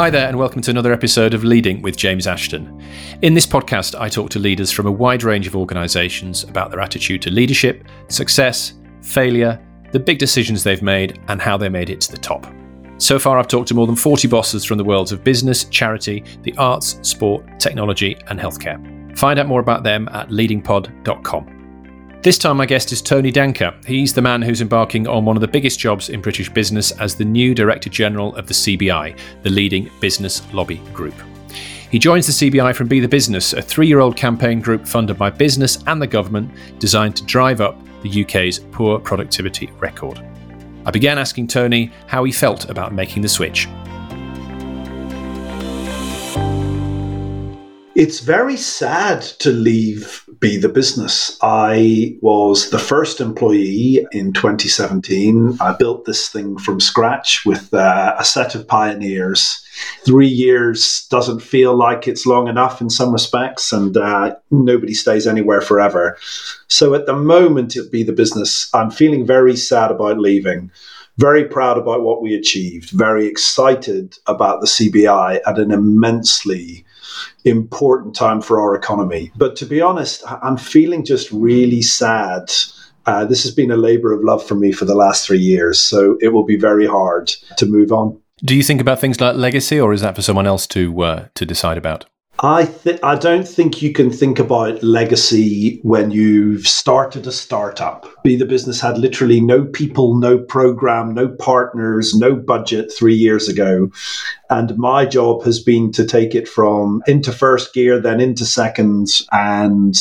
Hi there, and welcome to another episode of Leading with James Ashton. In this podcast, I talk to leaders from a wide range of organisations about their attitude to leadership, success, failure, the big decisions they've made, and how they made it to the top. So far, I've talked to more than 40 bosses from the worlds of business, charity, the arts, sport, technology, and healthcare. Find out more about them at leadingpod.com. This time, my guest is Tony Danker. He's the man who's embarking on one of the biggest jobs in British business as the new Director General of the CBI, the leading business lobby group. He joins the CBI from Be the Business, a three year old campaign group funded by business and the government designed to drive up the UK's poor productivity record. I began asking Tony how he felt about making the switch. It's very sad to leave Be the Business. I was the first employee in 2017. I built this thing from scratch with uh, a set of pioneers. Three years doesn't feel like it's long enough in some respects, and uh, nobody stays anywhere forever. So at the moment, it Be the Business, I'm feeling very sad about leaving very proud about what we achieved, very excited about the CBI at an immensely important time for our economy. But to be honest, I'm feeling just really sad. Uh, this has been a labor of love for me for the last three years, so it will be very hard to move on. Do you think about things like legacy, or is that for someone else to uh, to decide about? I th- I don't think you can think about legacy when you've started a startup. Be the business had literally no people, no program, no partners, no budget three years ago, and my job has been to take it from into first gear, then into second, and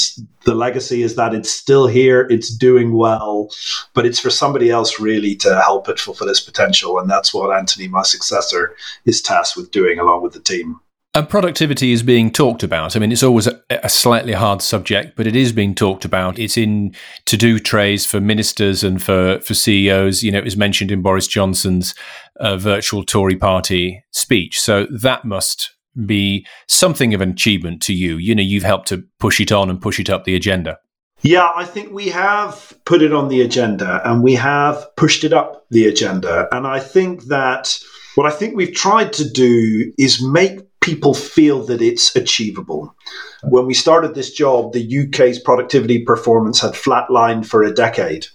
the legacy is that it's still here, it's doing well, but it's for somebody else really to help it fulfill its potential, and that's what Anthony, my successor, is tasked with doing along with the team. And productivity is being talked about. I mean, it's always a, a, slightly hard subject, but it is being talked about. It's in to do trays for ministers and for, for CEOs. You know, it was mentioned in Boris Johnson's uh, virtual Tory party speech. So that must be something of an achievement to you. You know, you've helped to push it on and push it up the agenda. Yeah, I think we have put it on the agenda and we have pushed it up the agenda. And I think that what I think we've tried to do is make people feel that it's achievable. When we started this job, the UK's productivity performance had flatlined for a decade.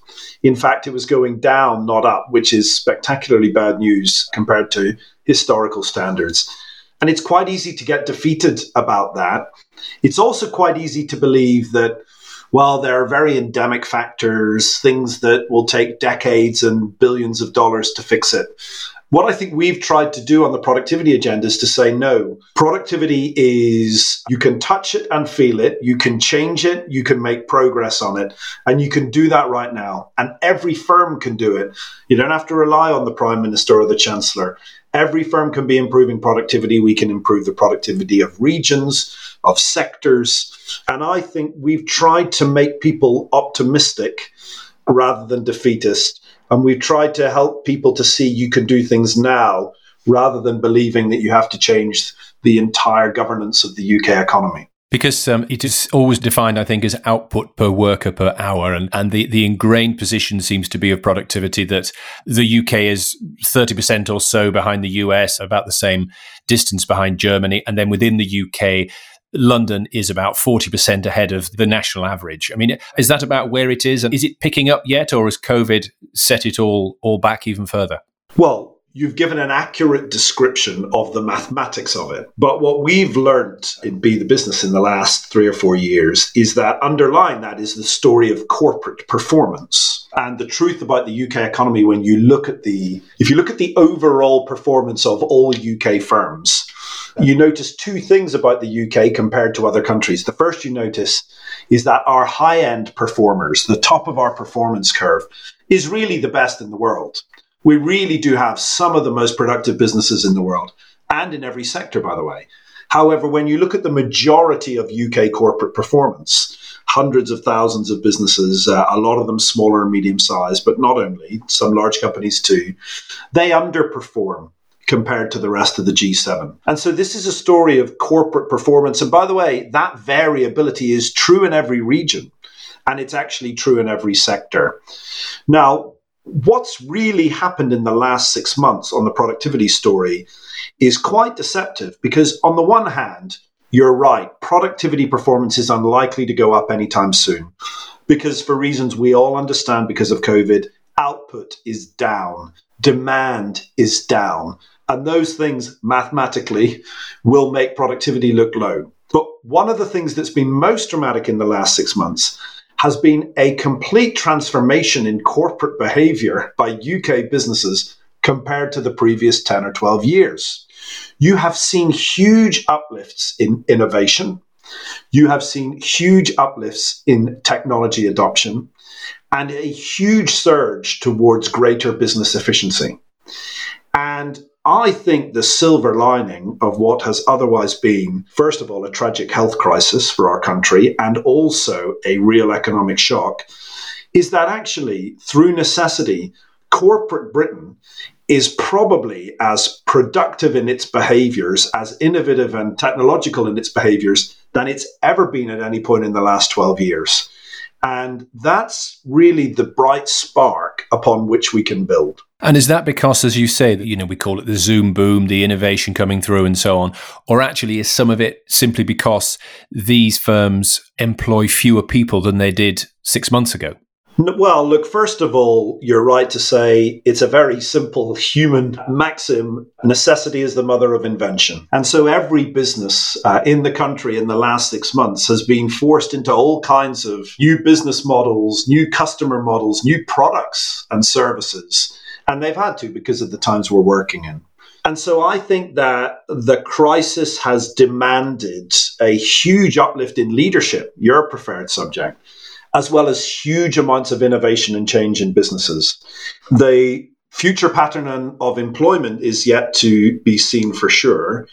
In fact, it was going down, not up, which is spectacularly bad news compared to historical standards. And it's quite easy to get defeated about that. It's also quite easy to believe that, well, there are very endemic factors, things that will take decades and billions of dollars to fix it. What I think we've tried to do on the productivity agenda is to say no. Productivity is you can touch it and feel it, you can change it, you can make progress on it, and you can do that right now. And every firm can do it. You don't have to rely on the prime minister or the chancellor. Every firm can be improving productivity. We can improve the productivity of regions, of sectors. And I think we've tried to make people optimistic rather than defeatist and we've tried to help people to see you can do things now rather than believing that you have to change the entire governance of the UK economy. Because um, it is always defined, I think, as output per worker per hour. And, and the, the ingrained position seems to be of productivity that the UK is 30% or so behind the US, about the same distance behind Germany. And then within the UK, London is about 40% ahead of the national average. I mean, is that about where it is? And is it picking up yet, or has COVID set it all, all back even further? Well, You've given an accurate description of the mathematics of it. But what we've learned in Be the Business in the last three or four years is that underlying that is the story of corporate performance. And the truth about the UK economy, when you look at the, if you look at the overall performance of all UK firms, you notice two things about the UK compared to other countries. The first you notice is that our high end performers, the top of our performance curve, is really the best in the world. We really do have some of the most productive businesses in the world and in every sector, by the way. However, when you look at the majority of UK corporate performance, hundreds of thousands of businesses, uh, a lot of them smaller and medium sized, but not only, some large companies too, they underperform compared to the rest of the G7. And so this is a story of corporate performance. And by the way, that variability is true in every region, and it's actually true in every sector. Now, what's really happened in the last six months on the productivity story is quite deceptive because, on the one hand, you're right, productivity performance is unlikely to go up anytime soon because, for reasons we all understand because of COVID, output is down, demand is down. And those things mathematically will make productivity look low. But one of the things that's been most dramatic in the last six months has been a complete transformation in corporate behavior by UK businesses compared to the previous 10 or 12 years. You have seen huge uplifts in innovation. You have seen huge uplifts in technology adoption and a huge surge towards greater business efficiency. And I think the silver lining of what has otherwise been, first of all, a tragic health crisis for our country and also a real economic shock, is that actually, through necessity, corporate Britain is probably as productive in its behaviors, as innovative and technological in its behaviors than it's ever been at any point in the last 12 years. And that's really the bright spark upon which we can build. And is that because, as you say, that you know we call it the Zoom boom, the innovation coming through, and so on, or actually is some of it simply because these firms employ fewer people than they did six months ago? Well, look, first of all, you're right to say it's a very simple human maxim necessity is the mother of invention. And so every business uh, in the country in the last six months has been forced into all kinds of new business models, new customer models, new products and services. And they've had to because of the times we're working in. And so I think that the crisis has demanded a huge uplift in leadership, your preferred subject as well as huge amounts of innovation and change in businesses. The future pattern of employment is yet to be seen for sure.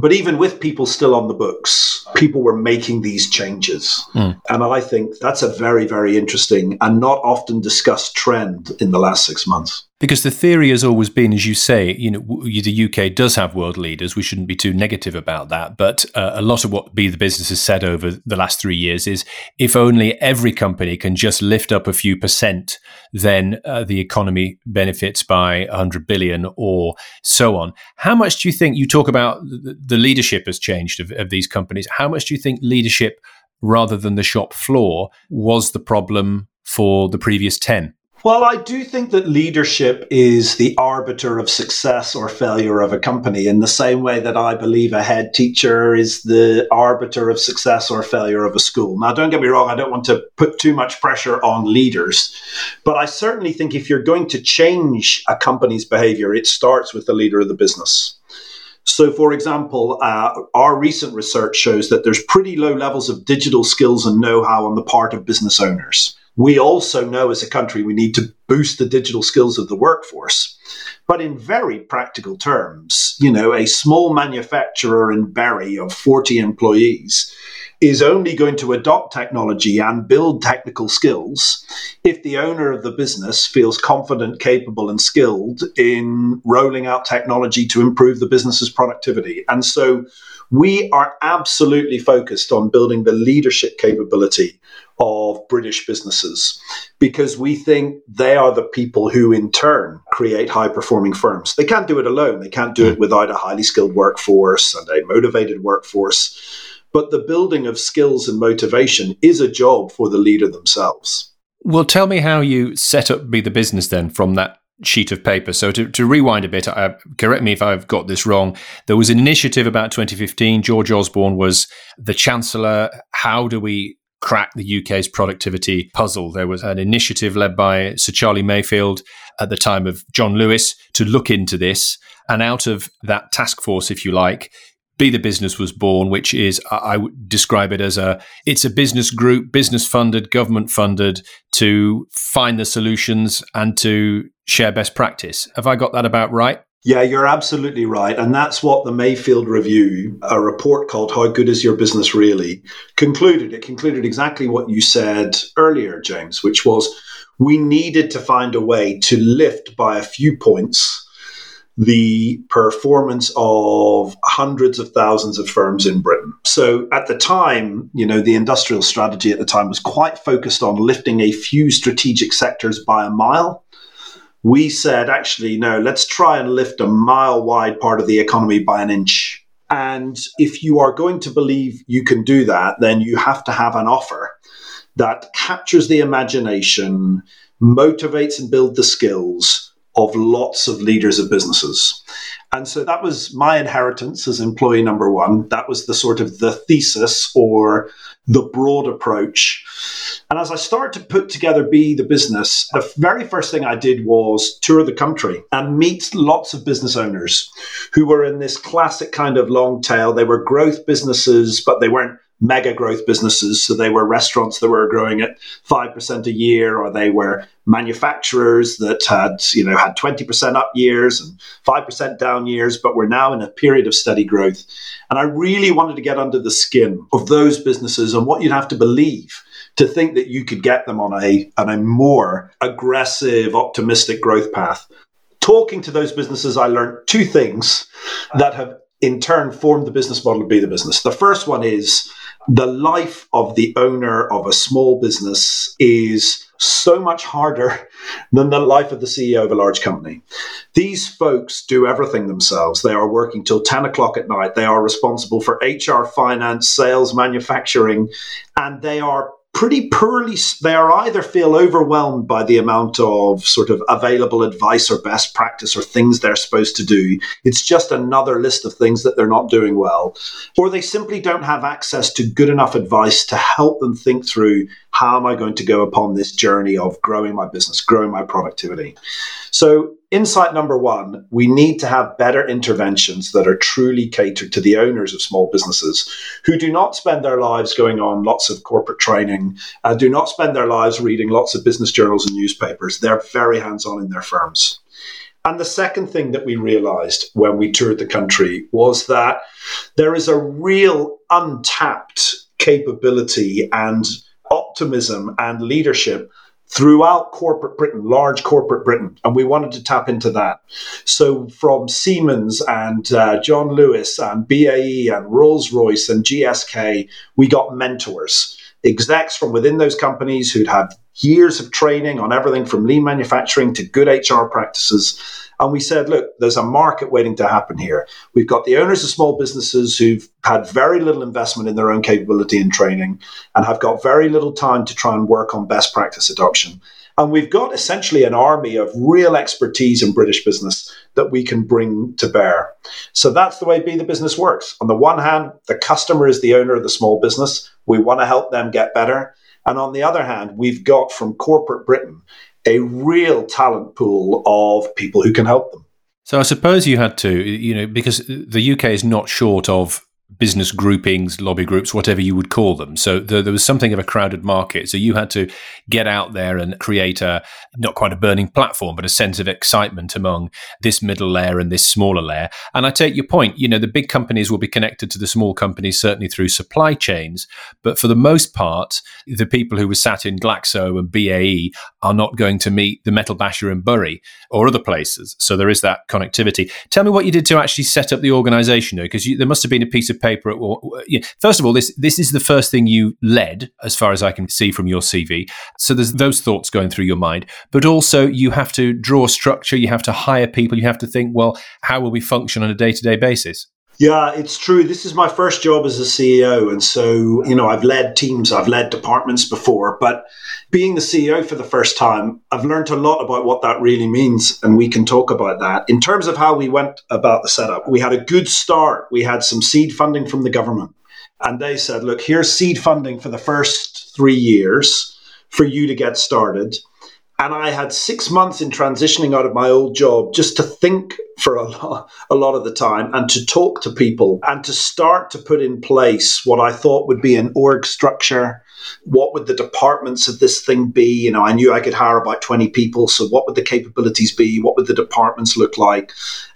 But even with people still on the books, people were making these changes. Mm. And I think that's a very, very interesting and not often discussed trend in the last six months. Because the theory has always been, as you say, you know, the UK does have world leaders. We shouldn't be too negative about that. But uh, a lot of what Be the Business has said over the last three years is if only every company can just lift up a few percent, then uh, the economy benefits by 100 billion or so on. How much do you think you talk about the leadership has changed of, of these companies? How much do you think leadership rather than the shop floor was the problem for the previous 10? Well, I do think that leadership is the arbiter of success or failure of a company in the same way that I believe a head teacher is the arbiter of success or failure of a school. Now, don't get me wrong, I don't want to put too much pressure on leaders, but I certainly think if you're going to change a company's behavior, it starts with the leader of the business. So, for example, uh, our recent research shows that there's pretty low levels of digital skills and know how on the part of business owners. We also know as a country we need to boost the digital skills of the workforce. But in very practical terms, you know, a small manufacturer in Bury of 40 employees is only going to adopt technology and build technical skills if the owner of the business feels confident, capable, and skilled in rolling out technology to improve the business's productivity. And so we are absolutely focused on building the leadership capability of British businesses because we think they are the people who, in turn, create high performing firms. They can't do it alone, they can't do it hmm. without a highly skilled workforce and a motivated workforce. But the building of skills and motivation is a job for the leader themselves. Well, tell me how you set up Be the Business then from that sheet of paper. So to, to rewind a bit, uh, correct me if I've got this wrong. There was an initiative about 2015. George Osborne was the chancellor. How do we crack the UK's productivity puzzle? There was an initiative led by Sir Charlie Mayfield at the time of John Lewis to look into this. And out of that task force, if you like, be the Business was born, which is I would describe it as a it's a business group, business funded, government funded to find the solutions and to share best practice. Have I got that about right? Yeah, you're absolutely right. And that's what the Mayfield Review, a report called How Good Is Your Business Really, concluded. It concluded exactly what you said earlier, James, which was we needed to find a way to lift by a few points the performance of hundreds of thousands of firms in Britain. So at the time, you know, the industrial strategy at the time was quite focused on lifting a few strategic sectors by a mile. we said, actually, no, let's try and lift a mile wide part of the economy by an inch. And if you are going to believe you can do that, then you have to have an offer that captures the imagination, motivates and builds the skills of lots of leaders of businesses. And so that was my inheritance as employee number one. That was the sort of the thesis or the broad approach. And as I started to put together Be the Business, the very first thing I did was tour the country and meet lots of business owners who were in this classic kind of long tail. They were growth businesses, but they weren't mega growth businesses. So they were restaurants that were growing at 5% a year, or they were manufacturers that had, you know, had 20% up years and 5% down years, but we're now in a period of steady growth. And I really wanted to get under the skin of those businesses and what you'd have to believe to think that you could get them on a, on a more aggressive, optimistic growth path. Talking to those businesses, I learned two things that have in turn formed the business model to be the business. The first one is the life of the owner of a small business is so much harder than the life of the CEO of a large company. These folks do everything themselves. They are working till 10 o'clock at night. They are responsible for HR, finance, sales, manufacturing, and they are pretty poorly they are either feel overwhelmed by the amount of sort of available advice or best practice or things they're supposed to do. It's just another list of things that they're not doing well. Or they simply don't have access to good enough advice to help them think through how am i going to go upon this journey of growing my business growing my productivity so Insight number one, we need to have better interventions that are truly catered to the owners of small businesses who do not spend their lives going on lots of corporate training, uh, do not spend their lives reading lots of business journals and newspapers. They're very hands on in their firms. And the second thing that we realized when we toured the country was that there is a real untapped capability and optimism and leadership throughout corporate Britain, large corporate Britain, and we wanted to tap into that. So from Siemens and uh, John Lewis and BAE and Rolls Royce and GSK, we got mentors, execs from within those companies who'd had years of training on everything from lean manufacturing to good HR practices and we said, look, there's a market waiting to happen here. We've got the owners of small businesses who've had very little investment in their own capability and training and have got very little time to try and work on best practice adoption. And we've got essentially an army of real expertise in British business that we can bring to bear. So that's the way Be the Business works. On the one hand, the customer is the owner of the small business. We want to help them get better. And on the other hand, we've got from corporate Britain a real talent pool of people who can help them. So I suppose you had to, you know, because the UK is not short of business groupings, lobby groups, whatever you would call them. So there, there, was something of a crowded market. So you had to get out there and create a not quite a burning platform, but a sense of excitement among this middle layer and this smaller layer. And I take your point. You know, the big companies will be connected to the small companies certainly through supply chains, but for the most part, the people who were sat in Glaxo and BAE are not going to meet the metal basher in Bury or other places. So there is that connectivity. Tell me what you did to actually set up the organisation, though, because there must have been a piece of paper. Yeah. First of all, this this is the first thing you led, as far as I can see from your CV. So there's those thoughts going through your mind, but also you have to draw structure. You have to hire people. You have to think, well, how will we function on a day to day basis? Yeah, it's true. This is my first job as a CEO. And so, you know, I've led teams, I've led departments before, but being the CEO for the first time, I've learned a lot about what that really means. And we can talk about that. In terms of how we went about the setup, we had a good start. We had some seed funding from the government. And they said, look, here's seed funding for the first three years for you to get started. And I had six months in transitioning out of my old job just to think for a lot, a lot of the time and to talk to people and to start to put in place what I thought would be an org structure. What would the departments of this thing be? You know, I knew I could hire about 20 people. So, what would the capabilities be? What would the departments look like?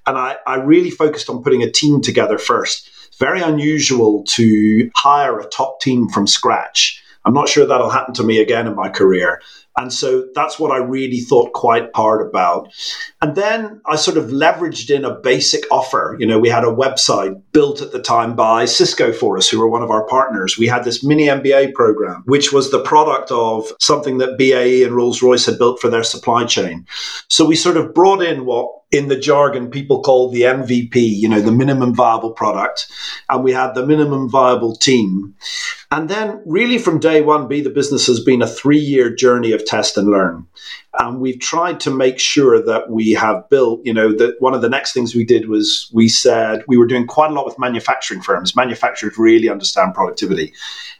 And I, I really focused on putting a team together first. Very unusual to hire a top team from scratch. I'm not sure that'll happen to me again in my career. And so that's what I really thought quite hard about. And then I sort of leveraged in a basic offer. You know, we had a website built at the time by Cisco for us, who were one of our partners. We had this mini MBA program, which was the product of something that BAE and Rolls Royce had built for their supply chain. So we sort of brought in what in the jargon people call the MVP, you know, the minimum viable product. And we had the minimum viable team. And then, really, from day one, Be the Business has been a three year journey of test and learn. And we've tried to make sure that we have built, you know, that one of the next things we did was we said we were doing quite a lot with manufacturing firms. Manufacturers really understand productivity.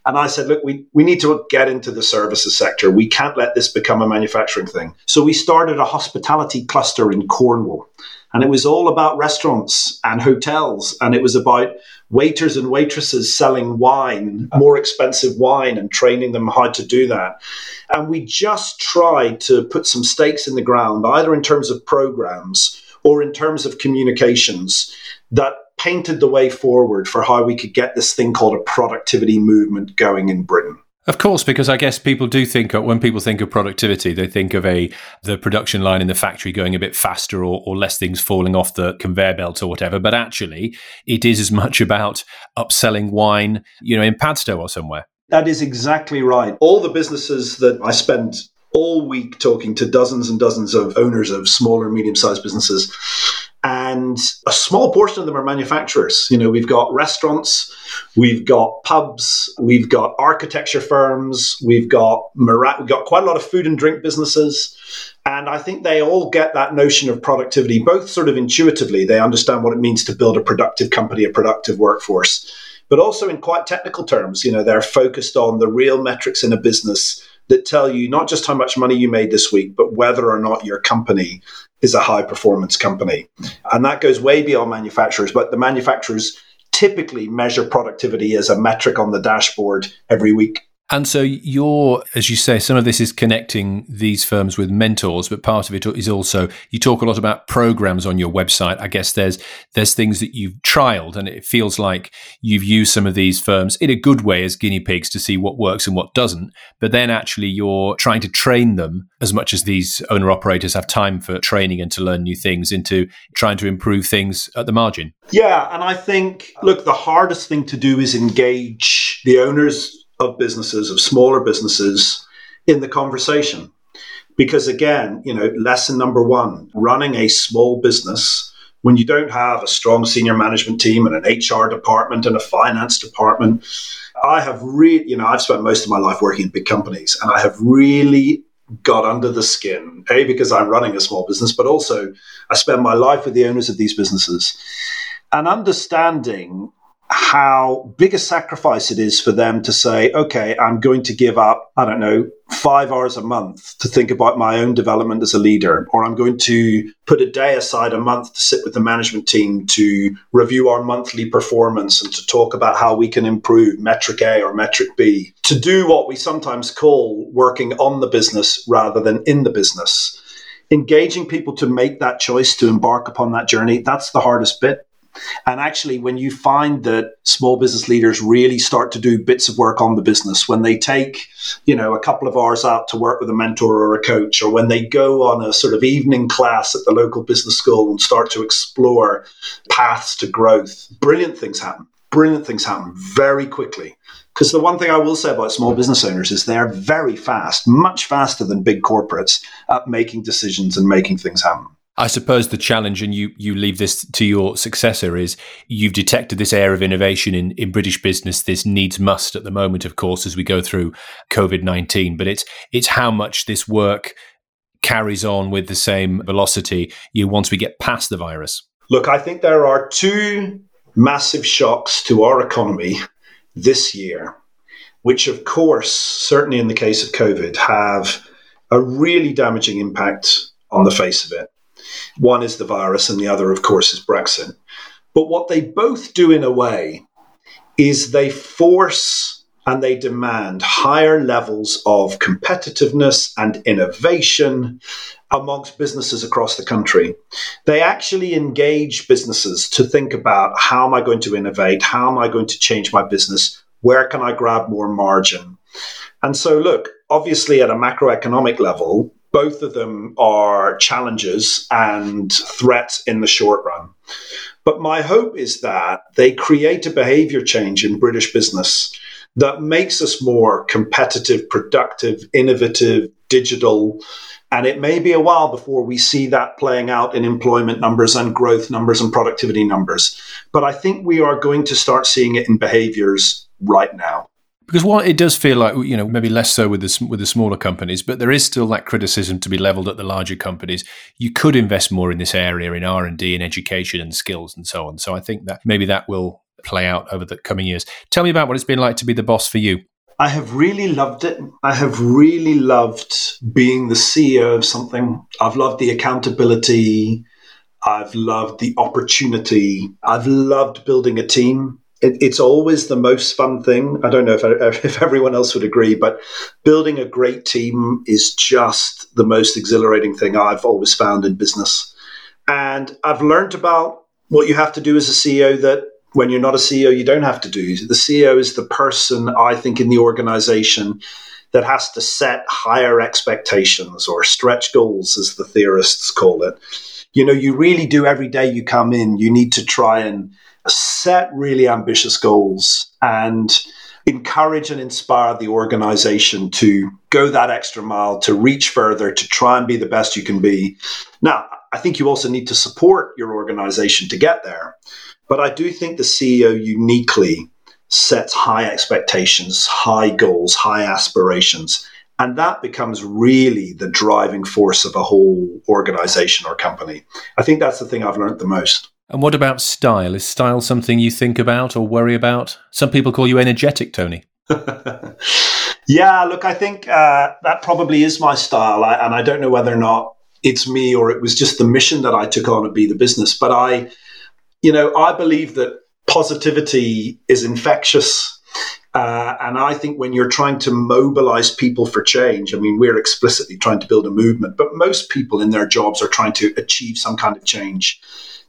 And I said, look, we, we need to get into the services sector. We can't let this become a manufacturing thing. So we started a hospitality cluster in Cornwall. And it was all about restaurants and hotels. And it was about waiters and waitresses selling wine, more expensive wine, and training them how to do that. And we just tried to put some stakes in the ground, either in terms of programs or in terms of communications, that painted the way forward for how we could get this thing called a productivity movement going in Britain. Of course, because I guess people do think when people think of productivity, they think of a the production line in the factory going a bit faster or, or, less things falling off the conveyor belt or whatever. But actually, it is as much about upselling wine, you know, in Padstow or somewhere. That is exactly right. All the businesses that I spend all week talking to dozens and dozens of owners of small or medium sized businesses and a small portion of them are manufacturers. You know, we've got restaurants, we've got pubs, we've got architecture firms, we've got we've got quite a lot of food and drink businesses. And I think they all get that notion of productivity, both sort of intuitively. They understand what it means to build a productive company, a productive workforce, but also in quite technical terms. You know, they're focused on the real metrics in a business that tell you not just how much money you made this week, but whether or not your company is a high performance company. And that goes way beyond manufacturers, but the manufacturers typically measure productivity as a metric on the dashboard every week. And so you're, as you say, some of this is connecting these firms with mentors, but part of it is also you talk a lot about programs on your website. I guess there's there's things that you've trialed, and it feels like you've used some of these firms in a good way as guinea pigs to see what works and what doesn't. But then actually you're trying to train them as much as these owner operators have time for training and to learn new things into trying to improve things at the margin. Yeah, and I think look, the hardest thing to do is engage the owners of businesses, of smaller businesses, in the conversation. Because again, you know, lesson number one running a small business when you don't have a strong senior management team and an HR department and a finance department. I have really, you know, I've spent most of my life working in big companies and I have really got under the skin, A, because I'm running a small business, but also I spend my life with the owners of these businesses and understanding how big a sacrifice it is for them to say, okay, I'm going to give up, I don't know, five hours a month to think about my own development as a leader, or I'm going to put a day aside a month to sit with the management team to review our monthly performance and to talk about how we can improve metric A or metric B, to do what we sometimes call working on the business rather than in the business. Engaging people to make that choice to embark upon that journey, that's the hardest bit and actually, when you find that small business leaders really start to do bits of work on the business, when they take, you know, a couple of hours out to work with a mentor or a coach, or when they go on a sort of evening class at the local business school and start to explore paths to growth, brilliant things happen. Brilliant things happen very quickly. Because the one thing I will say about small business owners is they're very fast, much faster than big corporates at making decisions and making things happen. I suppose the challenge, and you you leave this to your successor, is you've detected this air of innovation in, in British business. This needs must at the moment, of course, as we go through COVID nineteen. But it's it's how much this work carries on with the same velocity you once we get past the virus. Look, I think there are two massive shocks to our economy this year, which, of course, certainly in the case of COVID, have a really damaging impact on the face of it. One is the virus, and the other, of course, is Brexit. But what they both do in a way is they force and they demand higher levels of competitiveness and innovation amongst businesses across the country. They actually engage businesses to think about how am I going to innovate? How am I going to change my business? Where can I grab more margin? And so, look, obviously, at a macroeconomic level, both of them are challenges and threats in the short run. But my hope is that they create a behavior change in British business that makes us more competitive, productive, innovative, digital. And it may be a while before we see that playing out in employment numbers and growth numbers and productivity numbers. But I think we are going to start seeing it in behaviors right now. Because what it does feel like, you know, maybe less so with the with the smaller companies, but there is still that criticism to be leveled at the larger companies. You could invest more in this area in R and D and education and skills and so on. So I think that maybe that will play out over the coming years. Tell me about what it's been like to be the boss for you. I have really loved it. I have really loved being the CEO of something. I've loved the accountability. I've loved the opportunity. I've loved building a team it, it's always the most fun thing. I don't know if, if everyone else would agree, but building a great team is just the most exhilarating thing I've always found in business. And I've learned about what you have to do as a CEO that when you're not a CEO, you don't have to do. The CEO is the person, I think, in the organization that has to set higher expectations or stretch goals, as the theorists call it. You know, you really do every day you come in, you need to try and set really ambitious goals and encourage and inspire the organization to go that extra mile, to reach further, to try and be the best you can be. Now, I think you also need to support your organization to get there. But I do think the CEO uniquely sets high expectations, high goals, high aspirations. And that becomes really the driving force of a whole organization or company. I think that's the thing I've learned the most. And what about style? Is style something you think about or worry about? Some people call you energetic, Tony. yeah, look, I think uh, that probably is my style. I, and I don't know whether or not it's me or it was just the mission that I took on to be the business. But I, you know, I believe that positivity is infectious. Uh, and I think when you're trying to mobilize people for change, I mean, we're explicitly trying to build a movement, but most people in their jobs are trying to achieve some kind of change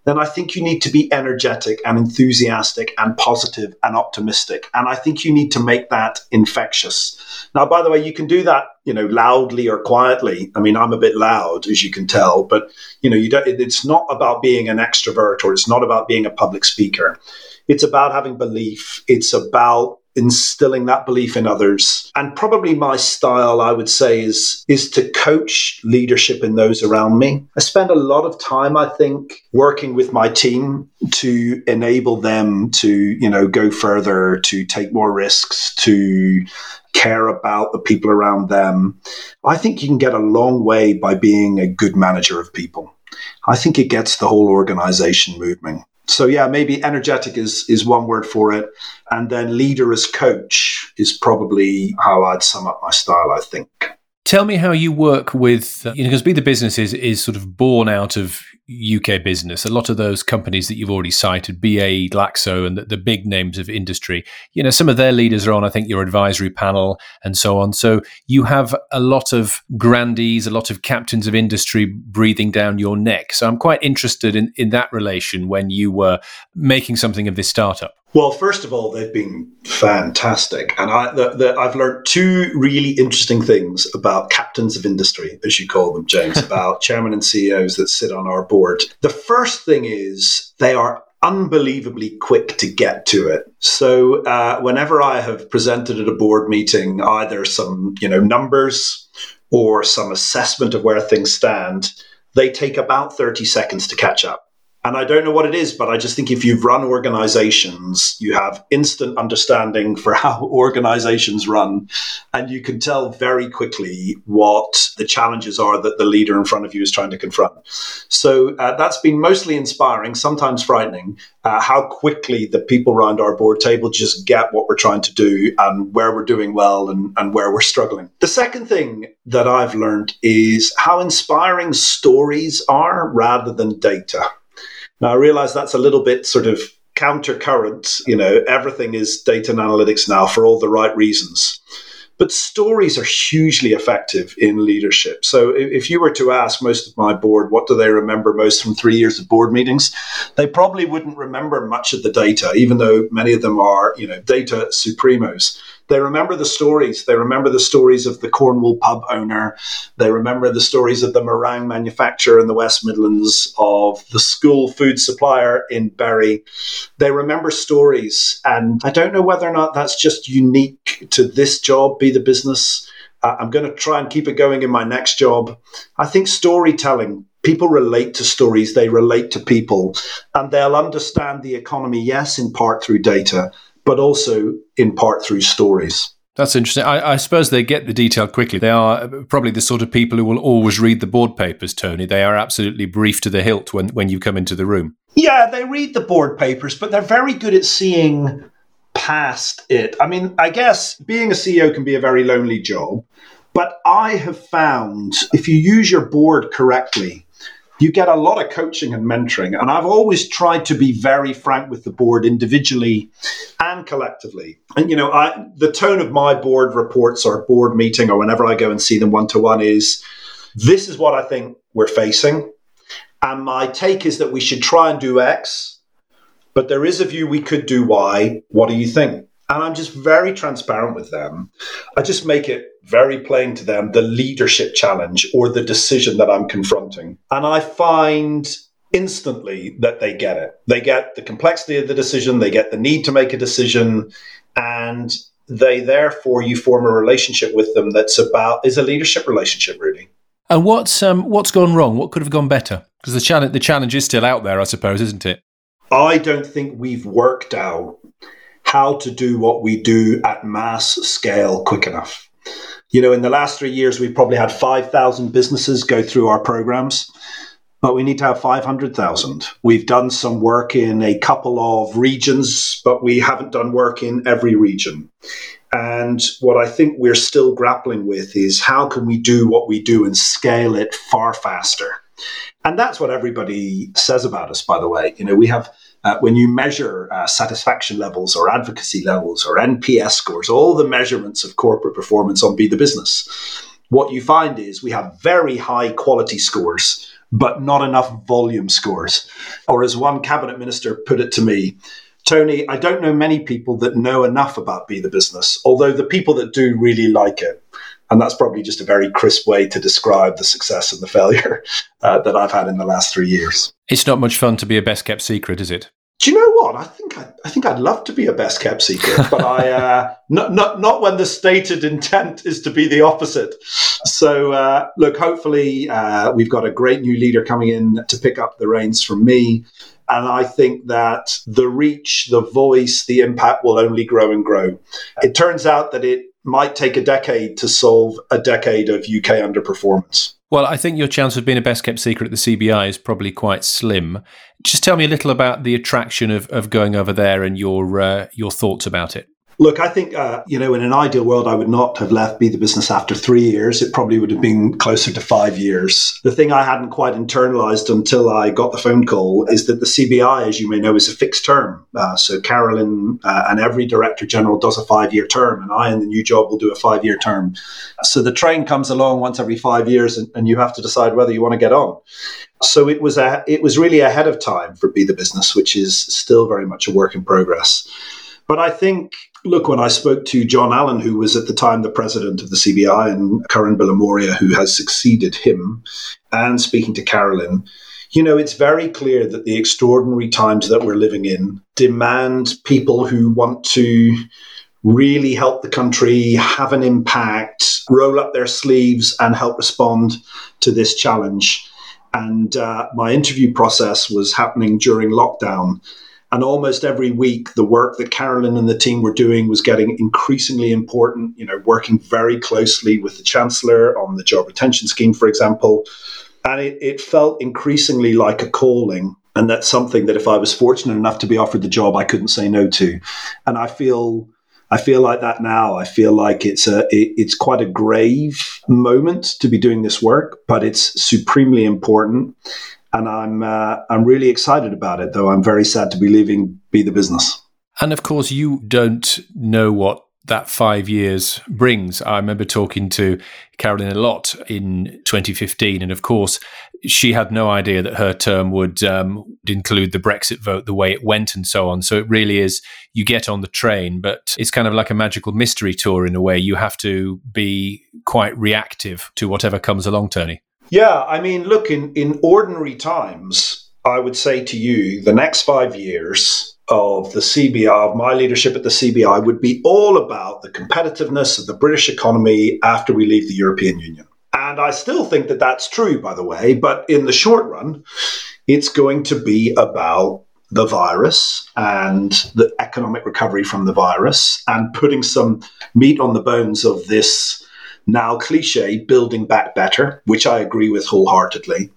then I think you need to be energetic and enthusiastic and positive and optimistic. And I think you need to make that infectious. Now, by the way, you can do that, you know, loudly or quietly. I mean, I'm a bit loud, as you can tell, but you know, you don't, it's not about being an extrovert or it's not about being a public speaker. It's about having belief. It's about instilling that belief in others. And probably my style, I would say, is, is to coach leadership in those around me. I spend a lot of time, I think, working with my team to enable them to, you know, go further, to take more risks, to care about the people around them. I think you can get a long way by being a good manager of people. I think it gets the whole organization moving so yeah, maybe energetic is is one word for it, and then leader as coach is probably how I'd sum up my style. I think. Tell me how you work with, uh, you know, because Be the Business is, is sort of born out of UK business. A lot of those companies that you've already cited, BAE, Glaxo, and the, the, big names of industry, you know, some of their leaders are on, I think, your advisory panel and so on. So you have a lot of grandees, a lot of captains of industry breathing down your neck. So I'm quite interested in, in that relation when you were making something of this startup. Well, first of all, they've been fantastic, and I, the, the, I've learned two really interesting things about captains of industry, as you call them, James, about chairman and CEOs that sit on our board. The first thing is they are unbelievably quick to get to it. So, uh, whenever I have presented at a board meeting, either some you know numbers or some assessment of where things stand, they take about thirty seconds to catch up. And I don't know what it is, but I just think if you've run organizations, you have instant understanding for how organizations run. And you can tell very quickly what the challenges are that the leader in front of you is trying to confront. So uh, that's been mostly inspiring, sometimes frightening, uh, how quickly the people around our board table just get what we're trying to do and where we're doing well and, and where we're struggling. The second thing that I've learned is how inspiring stories are rather than data. Now, I realize that's a little bit sort of countercurrent. You know, everything is data and analytics now for all the right reasons. But stories are hugely effective in leadership. So if you were to ask most of my board, what do they remember most from three years of board meetings? They probably wouldn't remember much of the data, even though many of them are, you know, data supremos. They remember the stories. They remember the stories of the Cornwall pub owner. They remember the stories of the meringue manufacturer in the West Midlands, of the school food supplier in Bury. They remember stories. And I don't know whether or not that's just unique to this job, be the business. Uh, I'm going to try and keep it going in my next job. I think storytelling people relate to stories, they relate to people, and they'll understand the economy, yes, in part through data, but also in part through stories. That's interesting. I, I, suppose they get the detail quickly. They are probably the sort of people who will always read the board papers, Tony. They are absolutely briefed to the hilt when, when you come into the room. Yeah, they read the board papers, but they're very good at seeing past it. I mean, I guess being a CEO can be a very lonely job, but I have found if you use your board correctly, you get a lot of coaching and mentoring. And I've always tried to be very frank with the board individually and collectively. And, you know, I, the tone of my board reports or board meeting or whenever I go and see them one to one is this is what I think we're facing. And my take is that we should try and do X, but there is a view we could do Y. What do you think? And I'm just very transparent with them. I just make it very plain to them the leadership challenge or the decision that I'm confronting. And I find instantly that they get it. They get the complexity of the decision, they get the need to make a decision, and they therefore you form a relationship with them that's about is a leadership relationship really. And what's um, what's gone wrong? What could have gone better? Because the challenge the challenge is still out there, I suppose, isn't it? I don't think we've worked out how to do what we do at mass scale quick enough. You know, in the last three years, we've probably had 5,000 businesses go through our programs, but we need to have 500,000. We've done some work in a couple of regions, but we haven't done work in every region. And what I think we're still grappling with is how can we do what we do and scale it far faster? And that's what everybody says about us, by the way. You know, we have uh, when you measure uh, satisfaction levels or advocacy levels or NPS scores, all the measurements of corporate performance on Be the Business, what you find is we have very high quality scores, but not enough volume scores. Or as one cabinet minister put it to me, Tony, I don't know many people that know enough about Be the Business, although the people that do really like it. And that's probably just a very crisp way to describe the success and the failure uh, that I've had in the last three years. It's not much fun to be a best kept secret, is it? Do you know what? I think I, I think I'd love to be a best kept secret, but I uh, not not not when the stated intent is to be the opposite. So uh, look, hopefully uh, we've got a great new leader coming in to pick up the reins from me. And I think that the reach, the voice, the impact will only grow and grow. It turns out that it might take a decade to solve a decade of UK underperformance. Well, I think your chance of being a best kept secret at the CBI is probably quite slim. Just tell me a little about the attraction of, of going over there and your uh, your thoughts about it. Look, I think, uh, you know, in an ideal world, I would not have left Be the Business after three years. It probably would have been closer to five years. The thing I hadn't quite internalized until I got the phone call is that the CBI, as you may know, is a fixed term. Uh, so Carolyn uh, and every director general does a five year term, and I in the new job will do a five year term. So the train comes along once every five years, and, and you have to decide whether you want to get on. So it was a, it was really ahead of time for Be the Business, which is still very much a work in progress. But I think look, when I spoke to John Allan, who was at the time the president of the CBI, and Karan Bilimoria, who has succeeded him, and speaking to Carolyn, you know, it's very clear that the extraordinary times that we're living in demand people who want to really help the country, have an impact, roll up their sleeves, and help respond to this challenge. And uh, my interview process was happening during lockdown. And almost every week, the work that Carolyn and the team were doing was getting increasingly important, you know, working very closely with the Chancellor on the job retention scheme, for example. And it, it felt increasingly like a calling. And that's something that if I was fortunate enough to be offered the job, I couldn't say no to. And I feel I feel like that now. I feel like it's a it, it's quite a grave moment to be doing this work, but it's supremely important and I'm uh, I'm really excited about it. Though I'm very sad to be leaving Be the Business. And of course, you don't know what that five years brings. I remember talking to Carolyn a lot in 2015, and of course, she had no idea that her term would um, include the Brexit vote the way it went and so on. So it really is you get on the train, but it's kind of like a magical mystery tour in a way. You have to be quite reactive to whatever comes along, Tony. Yeah, I mean, look, in, in ordinary times, I would say to you, the next five years of the CBI, of my leadership at the CBI, would be all about the competitiveness of the British economy after we leave the European Union. And I still think that that's true, by the way, but in the short run, it's going to be about the virus and the economic recovery from the virus and putting some meat on the bones of this now cliche building back better, which I agree with wholeheartedly.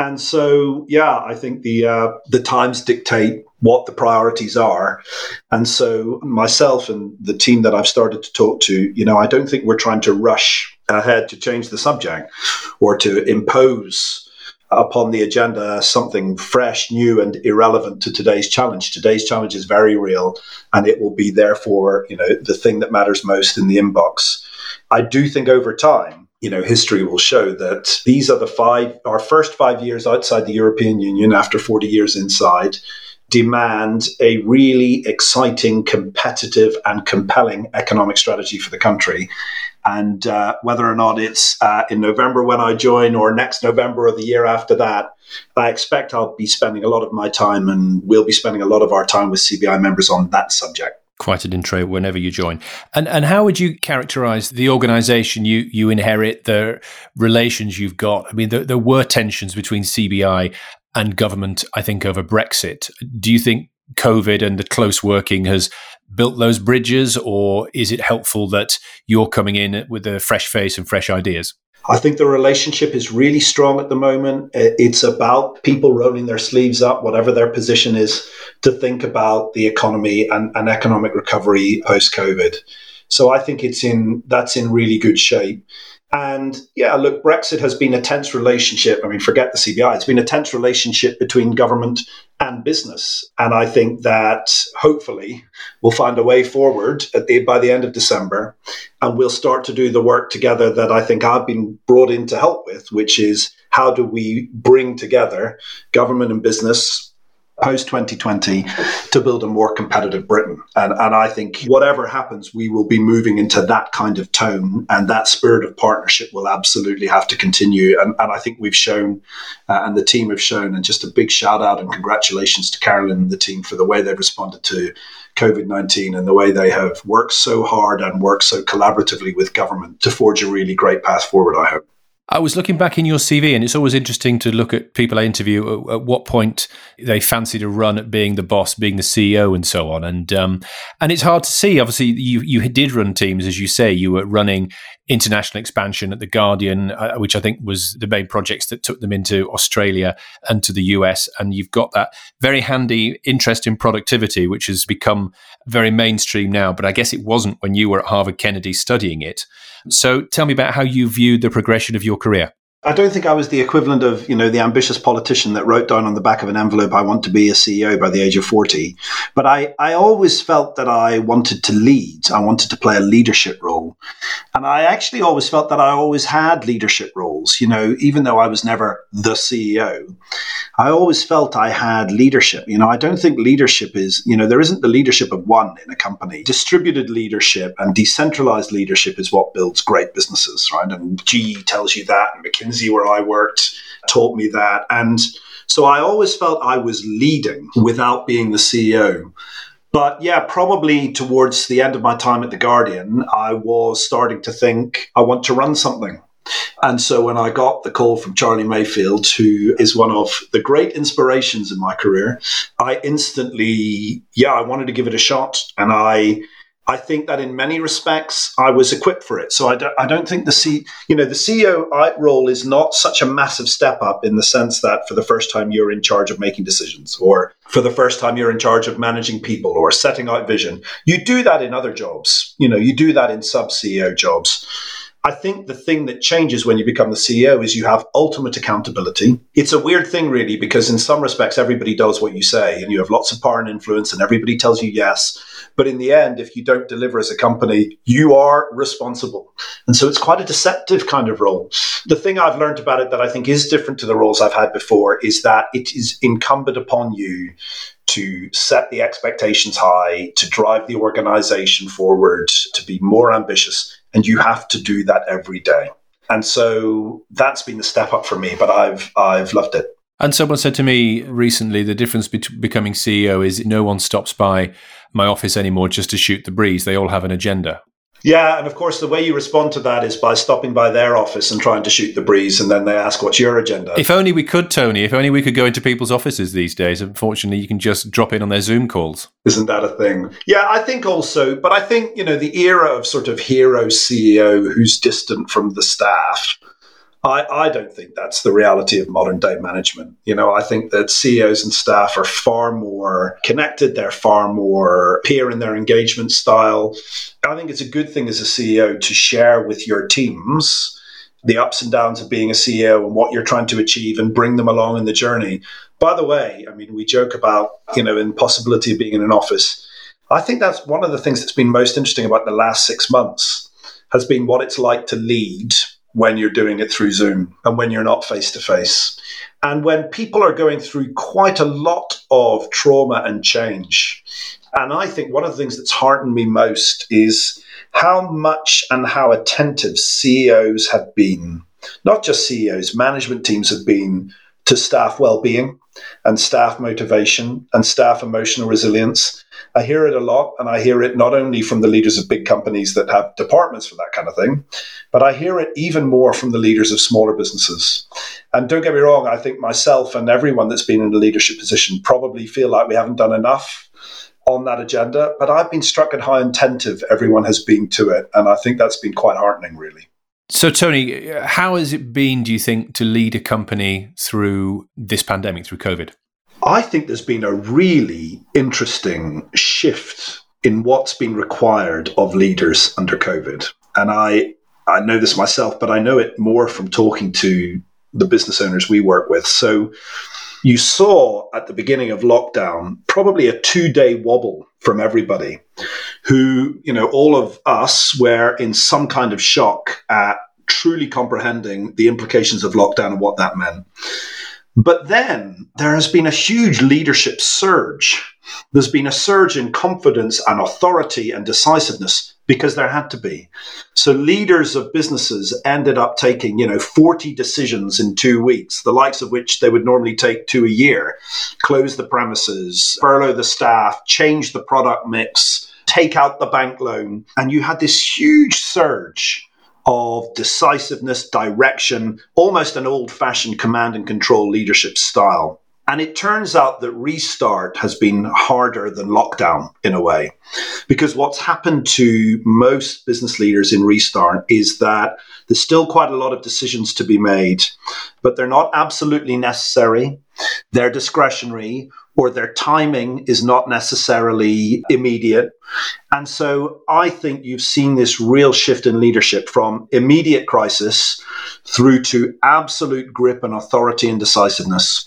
And so, yeah, I think the uh, the times dictate what the priorities are. And so, myself and the team that I've started to talk to, you know, I don't think we're trying to rush ahead to change the subject or to impose upon the agenda something fresh, new, and irrelevant to today's challenge. Today's challenge is very real, and it will be therefore, you know, the thing that matters most in the inbox. I do think over time, you know, history will show that these are the five, our first five years outside the European Union after 40 years inside demand a really exciting, competitive, and compelling economic strategy for the country. And uh, whether or not it's uh, in November when I join or next November or the year after that, I expect I'll be spending a lot of my time and we'll be spending a lot of our time with CBI members on that subject quite an intro whenever you join. And and how would you characterize the organization you you inherit, the relations you've got? I mean, there, there were tensions between CBI and government, I think, over Brexit. Do you think COVID and the close working has built those bridges, or is it helpful that you're coming in with a fresh face and fresh ideas? I think the relationship is really strong at the moment. It's about people rolling their sleeves up, whatever their position is, to think about the economy and, and economic recovery post COVID. So I think it's in that's in really good shape. And yeah, look, Brexit has been a tense relationship. I mean, forget the CBI, it's been a tense relationship between government and business. And I think that hopefully we'll find a way forward the, by the end of December and we'll start to do the work together that I think I've been brought in to help with, which is how do we bring together government and business post 2020 to build a more competitive Britain. And, and I think whatever happens, we will be moving into that kind of tone, and that spirit of partnership will absolutely have to continue. And, and I think we've shown, uh, and the team have shown, and just a big shout out and congratulations to Carolyn and the team for the way they've responded to COVID 19 and the way they have worked so hard and worked so collaboratively with government to forge a really great path forward, I hope. I was looking back in your CV, and it's always interesting to look at people I interview at, what point they fancy to run at being the boss, being the CEO, and so on. And um, and it's hard to see. Obviously, you you did run teams, as you say. You were running international expansion at the Guardian, uh, which I think was the main projects that took them into Australia and to the US. And you've got that very handy interest in productivity, which has become very mainstream now. But I guess it wasn't when you were at Harvard Kennedy studying it. So tell me about how you viewed the progression of your career. I don't think I was the equivalent of, you know, the ambitious politician that wrote down on the back of an envelope, I want to be a CEO by the age of 40. But I, I always felt that I wanted to lead. I wanted to play a leadership role. And I actually always felt that I always had leadership roles, you know, even though I was never the CEO. I always felt I had leadership. You know, I don't think leadership is, you know, there isn't the leadership of one in a company. Distributed leadership and decentralized leadership is what builds great businesses, right? And GE tells you that, and McKinsey, where I worked, taught me that. And so I always felt I was leading without being the CEO. But yeah, probably towards the end of my time at The Guardian, I was starting to think I want to run something. And so when I got the call from Charlie Mayfield, who is one of the great inspirations in my career, I instantly, yeah, I wanted to give it a shot. And I, I think that in many respects I was equipped for it. So I don't, I don't think the C, you know, the CEO role is not such a massive step up in the sense that for the first time you're in charge of making decisions, or for the first time you're in charge of managing people, or setting out vision. You do that in other jobs. You know, you do that in sub CEO jobs. I think the thing that changes when you become the CEO is you have ultimate accountability. It's a weird thing, really, because in some respects, everybody does what you say and you have lots of power and influence and everybody tells you yes. But in the end, if you don't deliver as a company, you are responsible. And so it's quite a deceptive kind of role. The thing I've learned about it that I think is different to the roles I've had before is that it is incumbent upon you to set the expectations high, to drive the organization forward, to be more ambitious. And you have to do that every day. And so that's been the step up for me, but I've I've loved it. And someone said to me recently the difference between becoming CEO is no one stops by my office anymore just to shoot the breeze. They all have an agenda. Yeah, and of course, the way you respond to that is by stopping by their office and trying to shoot the breeze, and then they ask, "What's your agenda?" If only we could, Tony. If only we could go into people's offices these days. Unfortunately, you can just drop in on their Zoom calls. Isn't that a thing? Yeah, I think also, but I think you know the era of sort of hero CEO who's distant from the staff I, I don't think that's the reality of modern day management. You know, I think that CEOs and staff are far more connected, they're far more peer in their engagement style. I think it's a good thing as a CEO to share with your teams the ups and downs of being a CEO and what you're trying to achieve and bring them along in the journey. By the way, I mean, we joke about, you know, impossibility of being in an office. I think that's one of the things that's been most interesting about the last six months has been what it's like to lead when you're doing it through Zoom and when you're not face to face. And when people are going through quite a lot of trauma and change. And I think one of the things that's heartened me most is how much and how attentive CEOs have been, not just CEOs, management teams have been to staff well-being and staff motivation and staff emotional resilience I hear it a lot, and I hear it not only from the leaders of big companies that have departments for that kind of thing, but I hear it even more from the leaders of smaller businesses. And don't get me wrong, I think myself and everyone that's been in a leadership position probably feel like we haven't done enough on that agenda, but I've been struck at how attentive everyone has been to it. And I think that's been quite heartening, really. So, Tony, how has it been, do you think, to lead a company through this pandemic, through COVID? I think there's been a really interesting shift in what's been required of leaders under COVID. And I, I know this myself, but I know it more from talking to the business owners we work with. So you saw at the beginning of lockdown probably a two day wobble from everybody who, you know, all of us were in some kind of shock at truly comprehending the implications of lockdown and what that meant. But then there has been a huge leadership surge. There's been a surge in confidence and authority and decisiveness because there had to be. So leaders of businesses ended up taking, you know, 40 decisions in 2 weeks, the likes of which they would normally take two a year. Close the premises, furlough the staff, change the product mix, take out the bank loan, and you had this huge surge of decisiveness, direction, almost an old fashioned command and control leadership style. And it turns out that restart has been harder than lockdown in a way. Because what's happened to most business leaders in restart is that there's still quite a lot of decisions to be made, but they're not absolutely necessary. They're discretionary or their timing is not necessarily immediate. And so I think you've seen this real shift in leadership from immediate crisis through to absolute grip and authority and decisiveness,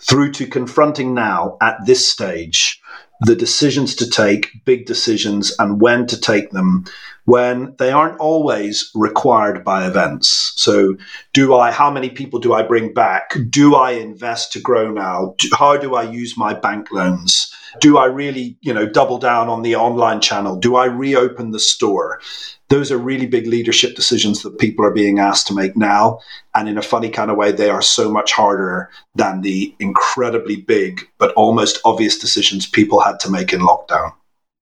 through to confronting now at this stage the decisions to take, big decisions, and when to take them when they aren't always required by events. So, do I, how many people do I bring back? Do I invest to grow now? How do I use my bank loans? Do I really, you know, double down on the online channel? Do I reopen the store? Those are really big leadership decisions that people are being asked to make now. And in a funny kind of way, they are so much harder than the incredibly big but almost obvious decisions people had to make in lockdown.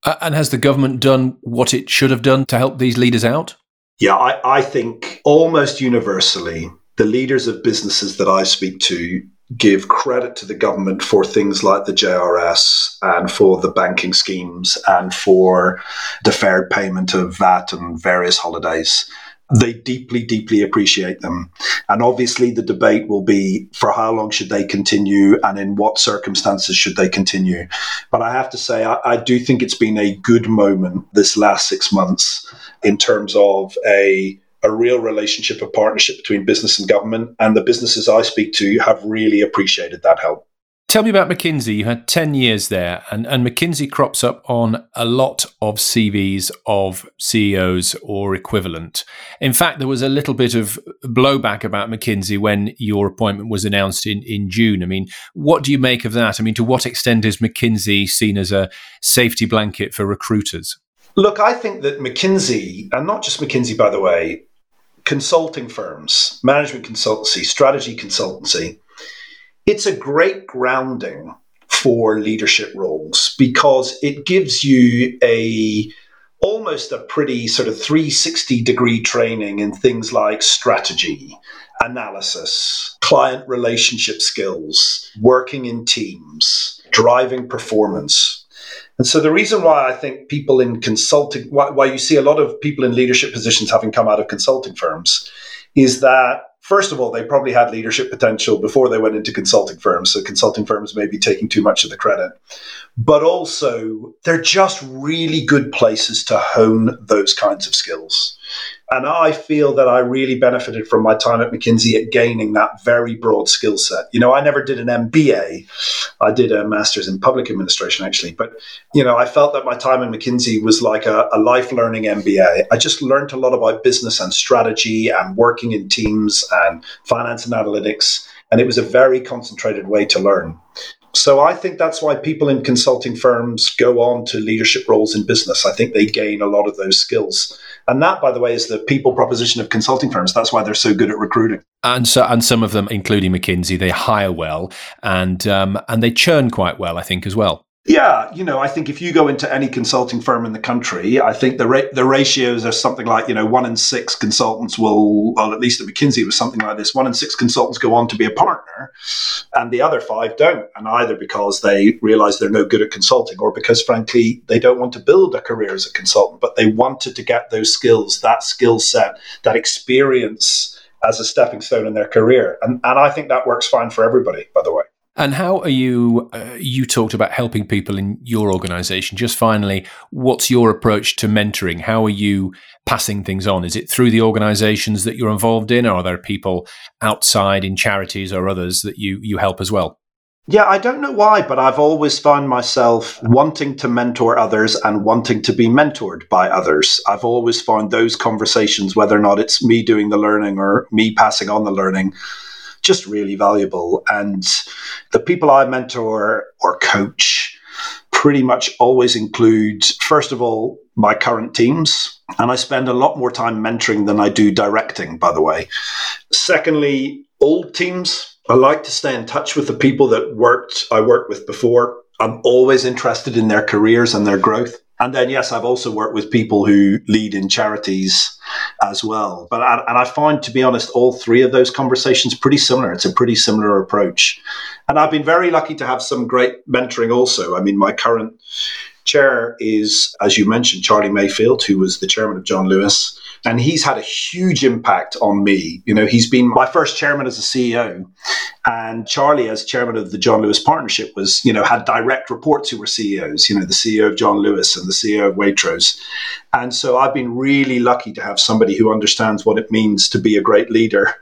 Uh, and has the government done what it should have done to help these leaders out? Yeah, I, I think almost universally, the leaders of businesses that I speak to give credit to the government for things like the JRS and for the banking schemes and for deferred payment of VAT and various holidays they deeply, deeply appreciate them. And obviously, the debate will be for how long should they continue and in what circumstances should they continue. But I have to say, I, I do think it's been a good moment this last six months in terms of a a real relationship of partnership between business and government. And the businesses I speak to have really appreciated that help. Tell me about McKinsey. You had 10 years there, and, and McKinsey crops up on a lot of CVs of CEOs or equivalent. In fact, there was a little bit of blowback about McKinsey when your appointment was announced in, in June. I mean, what do you make of that? I mean, to what extent is McKinsey seen as a safety blanket for recruiters? Look, I think that McKinsey, and not just McKinsey, by the way, consulting firms, management consultancy, strategy consultancy, it's a great grounding for leadership roles because it gives you a almost a pretty sort of 360 degree training in things like strategy, analysis, client relationship skills, working in teams, driving performance. And so the reason why I think people in consulting, why, why you see a lot of people in leadership positions having come out of consulting firms, is that first of all, they probably had leadership potential before they went into consulting firms. So consulting firms may be taking too much of the credit. But also, they're just really good places to hone those kinds of skills. And I feel that I really benefited from my time at McKinsey at gaining that very broad skill set. You know, I never did an MBA. I did a master's in public administration, actually. But, you know, I felt that my time in McKinsey was like a, a life learning MBA. I just learned a lot about business and strategy and working in teams and finance and analytics. And it was a very concentrated way to learn. So I think that's why people in consulting firms go on to leadership roles in business. I think they gain a lot of those skills. And that, by the way, is the people proposition of consulting firms. That's why they're so good at recruiting. And so, and some of them, including McKinsey, they hire well and um, and they churn quite well, I think, as well. Yeah, you know, I think if you go into any consulting firm in the country, I think the ra- the ratios are something like you know one in six consultants will, well, at least at McKinsey it was something like this. One in six consultants go on to be a partner, and the other five don't, and either because they realise they're no good at consulting, or because frankly they don't want to build a career as a consultant, but they wanted to get those skills, that skill set, that experience as a stepping stone in their career, and and I think that works fine for everybody, by the way. And how are you? Uh, you talked about helping people in your organization. Just finally, what's your approach to mentoring? How are you passing things on? Is it through the organizations that you're involved in, or are there people outside in charities or others that you, you help as well? Yeah, I don't know why, but I've always found myself wanting to mentor others and wanting to be mentored by others. I've always found those conversations, whether or not it's me doing the learning or me passing on the learning, just really valuable. And the people I mentor or coach pretty much always include, first of all, my current teams. And I spend a lot more time mentoring than I do directing, by the way. Secondly, old teams. I like to stay in touch with the people that worked I worked with before. I'm always interested in their careers and their growth. And then, yes, I've also worked with people who lead in charities as well. But and I find, to be honest, all three of those conversations pretty similar. It's a pretty similar approach, and I've been very lucky to have some great mentoring. Also, I mean, my current chair is, as you mentioned, Charlie Mayfield, who was the chairman of John Lewis. And he's had a huge impact on me. You know, he's been my first chairman as a CEO. And Charlie, as chairman of the John Lewis Partnership, was, you know, had direct reports who were CEOs, you know, the CEO of John Lewis and the CEO of Waitrose. And so I've been really lucky to have somebody who understands what it means to be a great leader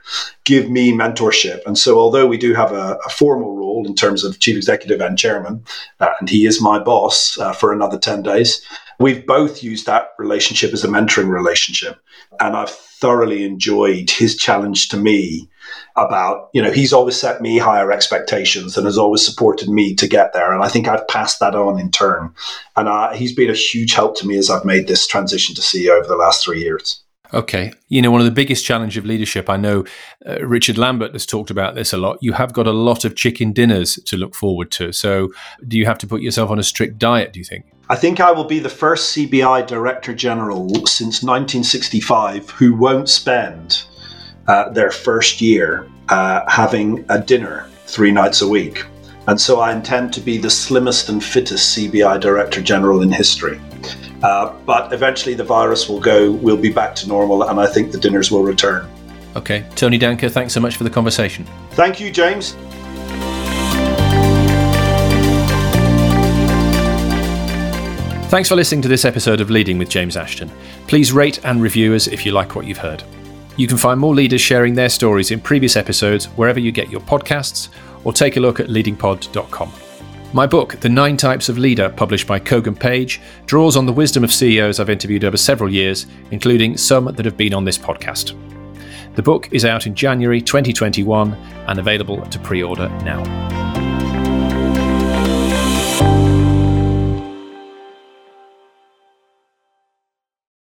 give me mentorship. And so, although we do have a, a formal role in terms of chief executive and chairman, uh, and he is my boss uh, for another 10 days, we've both used that relationship as a mentoring relationship. And I've thoroughly enjoyed his challenge to me about, you know, he's always set me higher expectations and has always supported me to get there. And I think I've passed that on in turn. And uh, he's been a huge help to me as I've made this transition to CEO over the last three years. Okay. You know, one of the biggest challenges of leadership, I know uh, Richard Lambert has talked about this a lot. You have got a lot of chicken dinners to look forward to. So, do you have to put yourself on a strict diet, do you think? I think I will be the first CBI Director General since 1965 who won't spend uh, their first year uh, having a dinner three nights a week. And so I intend to be the slimmest and fittest CBI Director General in history. Uh, but eventually the virus will go, we'll be back to normal, and I think the dinners will return. Okay. Tony Danker, thanks so much for the conversation. Thank you, James. Thanks for listening to this episode of Leading with James Ashton. Please rate and review us if you like what you've heard. You can find more leaders sharing their stories in previous episodes wherever you get your podcasts, or take a look at leadingpod.com. My book, The Nine Types of Leader, published by Kogan Page, draws on the wisdom of CEOs I've interviewed over several years, including some that have been on this podcast. The book is out in January 2021 and available to pre order now.